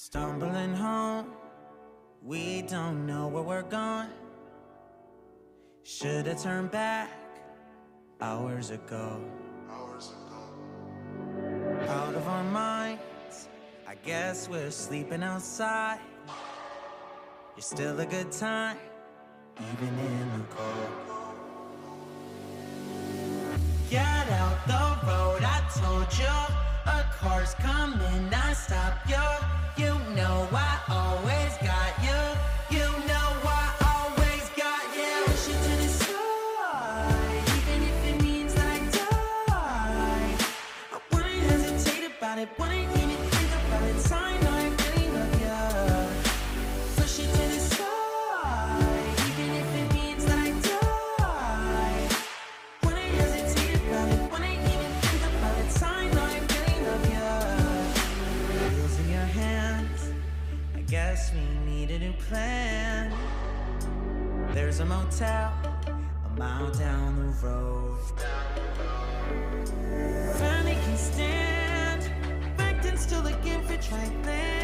Stumbling home, we don't know where we're going. Should have turned back hours ago. Hours ago. Out of our minds, I guess we're sleeping outside. You're still a good time, even in the cold. Get out the road, I told you a car's coming, I stop you. You know I always got you. You know I always got you. Push it to the side, even if it means I die. I wouldn't hesitate about it. Wouldn't guess we need a new plan. There's a motel a mile down the road. Finally can stand, back then still looking for trifling.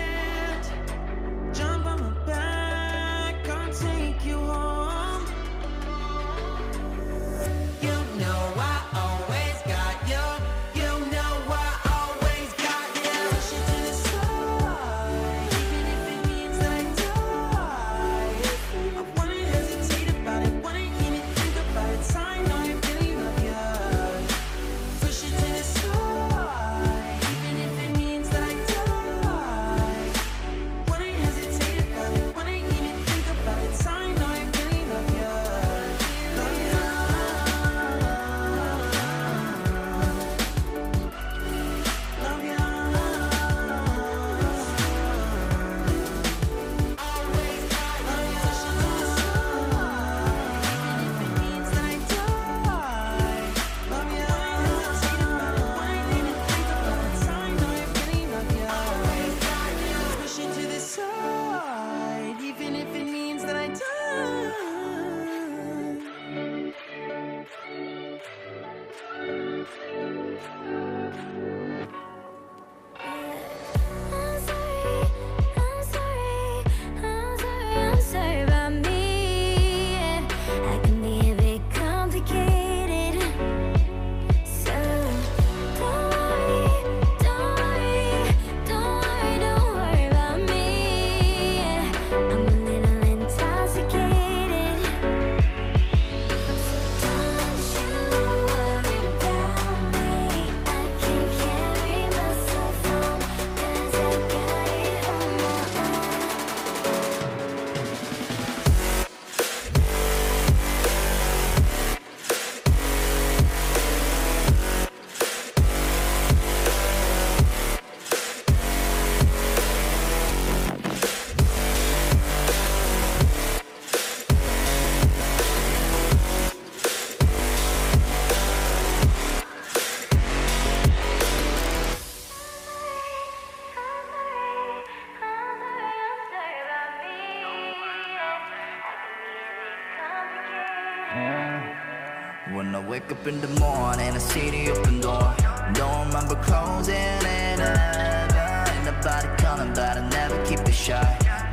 When I wake up in the morning, I see the open door. Don't remember closing it ever. Ain't nobody coming, but I never keep it shut.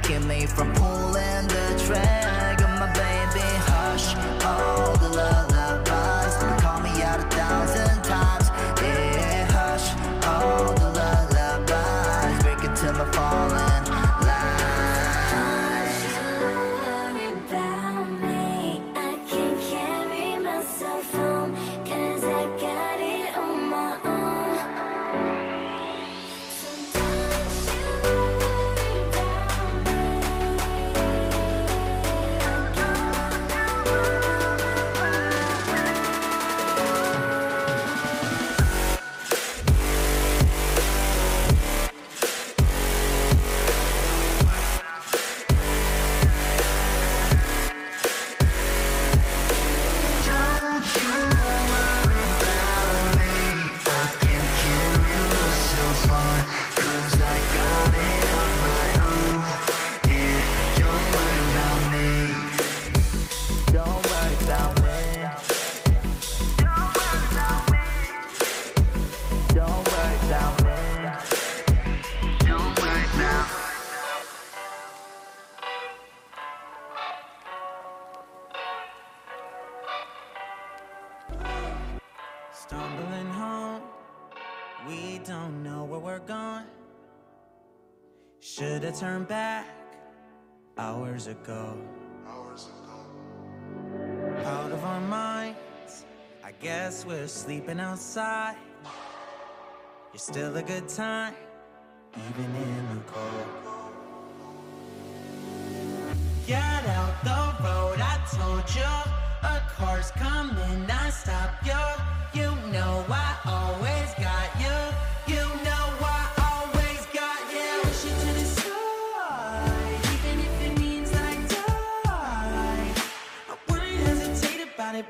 Keep me from pulling. stumbling home. We don't know where we're going Should've turned back hours ago. Hours ago. Out of our minds I guess we're sleeping outside. You're still a good time Even in the cold. Get out the road, I told you A car's coming, I stopped you. Know I always got you. You know I always got you. Push it to the side, even if it means I die. I wouldn't hesitate about it,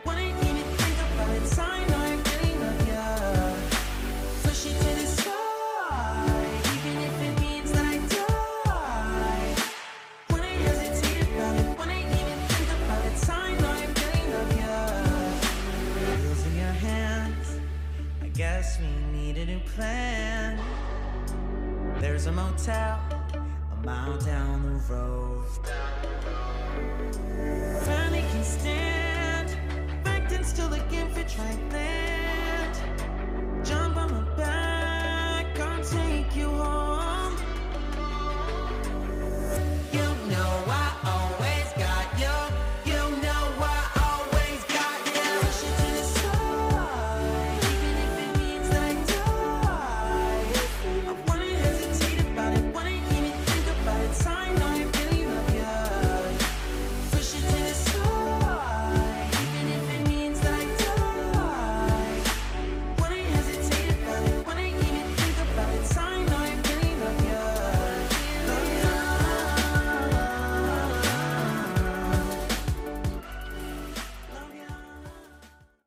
There's a mile down the road. Finally can stand, back then still looking for try plan.